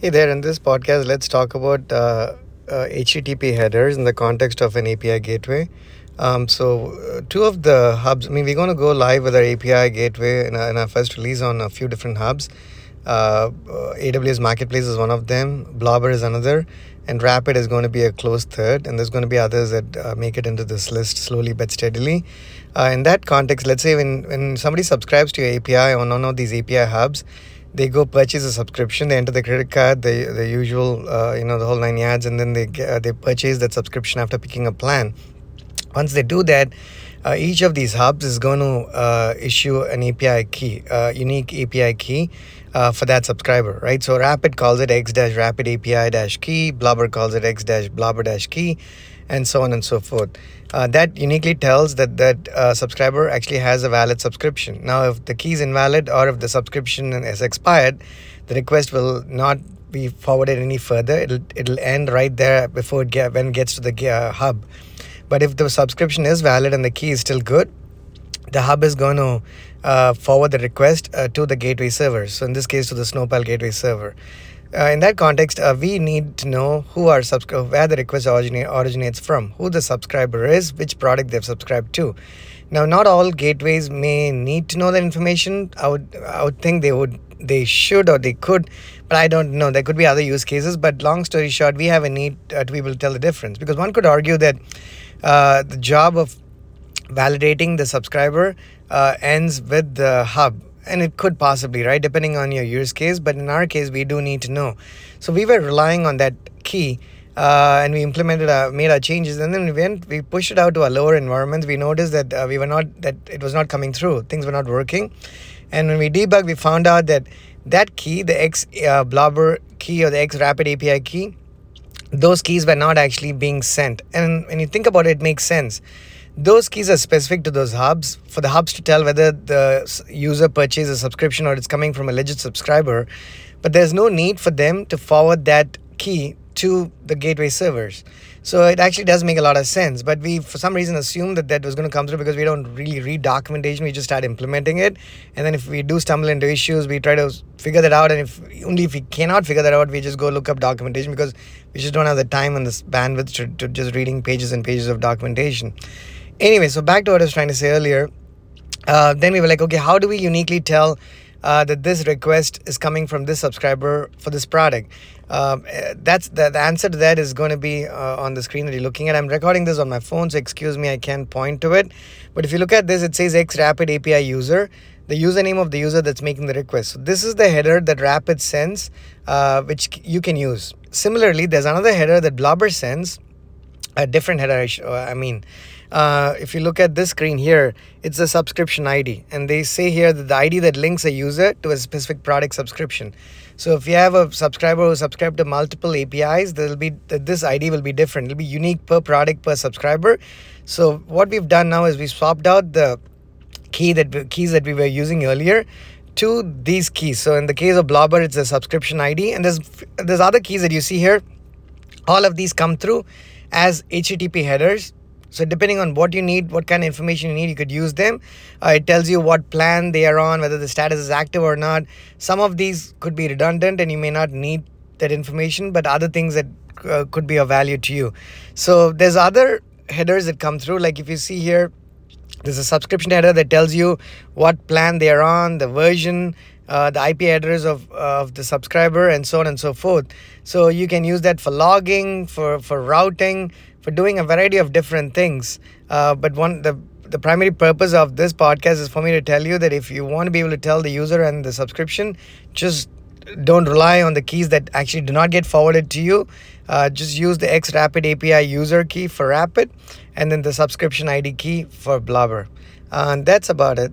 Hey there, in this podcast, let's talk about uh, uh, HTTP headers in the context of an API gateway. Um, so, uh, two of the hubs, I mean, we're going to go live with our API gateway in our, in our first release on a few different hubs. Uh, uh, AWS Marketplace is one of them, Blobr is another, and Rapid is going to be a close third, and there's going to be others that uh, make it into this list slowly but steadily. In that context, let's say when, when somebody subscribes to your API on one of these API hubs, they go purchase a subscription they enter the credit card the the usual uh, you know the whole nine yards and then they uh, they purchase that subscription after picking a plan. Once they do that uh, each of these hubs is going to uh, issue an API key, uh, unique API key uh, for that subscriber, right? So Rapid calls it X dash Rapid API dash key, Blobr calls it X dash Blobr dash key, and so on and so forth. Uh, that uniquely tells that that uh, subscriber actually has a valid subscription. Now, if the key is invalid or if the subscription has expired, the request will not be forwarded any further. It'll it'll end right there before it get, when it gets to the hub. But if the subscription is valid and the key is still good, the hub is going to uh, forward the request uh, to the gateway server. So in this case, to the Snowpal gateway server. Uh, in that context, uh, we need to know who our subscriber, where the request originate, originates from, who the subscriber is, which product they've subscribed to. Now, not all gateways may need to know that information. I would, I would think they would, they should or they could, but I don't know. There could be other use cases. But long story short, we have a need uh, to be able to tell the difference because one could argue that uh, the job of validating the subscriber uh, ends with the hub. And it could possibly right depending on your use case but in our case we do need to know. So we were relying on that key uh, and we implemented our made our changes and then we went we pushed it out to our lower environments. We noticed that uh, we were not that it was not coming through. Things were not working. And when we debug we found out that that key the x uh, blobr key or the x rapid api key those keys were not actually being sent. And when you think about it it makes sense. Those keys are specific to those hubs. For the hubs to tell whether the user purchased a subscription or it's coming from a legit subscriber but there's no need for them to forward that key to the gateway servers. So it actually does make a lot of sense but we for some reason assumed that that was going to come through because we don't really read documentation. We just start implementing it. And then if we do stumble into issues we try to figure that out. And if only if we cannot figure that out we just go look up documentation because we just don't have the time and the bandwidth to, to just reading pages and pages of documentation. Anyway, so back to what I was trying to say earlier. Uh, then we were like, okay, how do we uniquely tell uh, that this request is coming from this subscriber for this product? Um, uh, that's the, the answer to that is going to be uh, on the screen that you're looking at. I'm recording this on my phone, so excuse me, I can't point to it. But if you look at this, it says X Rapid API user, the username of the user that's making the request. So this is the header that Rapid sends, uh, which you can use. Similarly, there's another header that Blobr sends, a different header. I mean, uh, if you look at this screen here, it's a subscription ID. And they say here that the ID that links a user to a specific product subscription. So if you have a subscriber who subscribed to multiple APIs, there'll be this ID will be different. It'll be unique per product per subscriber. So what we've done now is we swapped out the key that keys that we were using earlier to these keys. So in the case of Blobr, it's a subscription ID, and there's there's other keys that you see here. All of these come through as HTTP headers so depending on what you need, what kind of information you need, you could use them. Uh, it tells you what plan they are on, whether the status is active or not. Some of these could be redundant and you may not need that information, but other things that uh, could be of value to you. So there's other headers that come through. Like if you see here, there's a subscription header that tells you what plan they are on, the version, uh, the IP address of, of the subscriber, and so on and so forth. So you can use that for logging, for, for routing, for doing a variety of different things. Uh, but one the the primary purpose of this podcast is for me to tell you that if you want to be able to tell the user and the subscription, just don't rely on the keys that actually do not get forwarded to you. Uh, just use the X Rapid API user key for Rapid and then the subscription ID key for Blobr. Uh, and that's about it.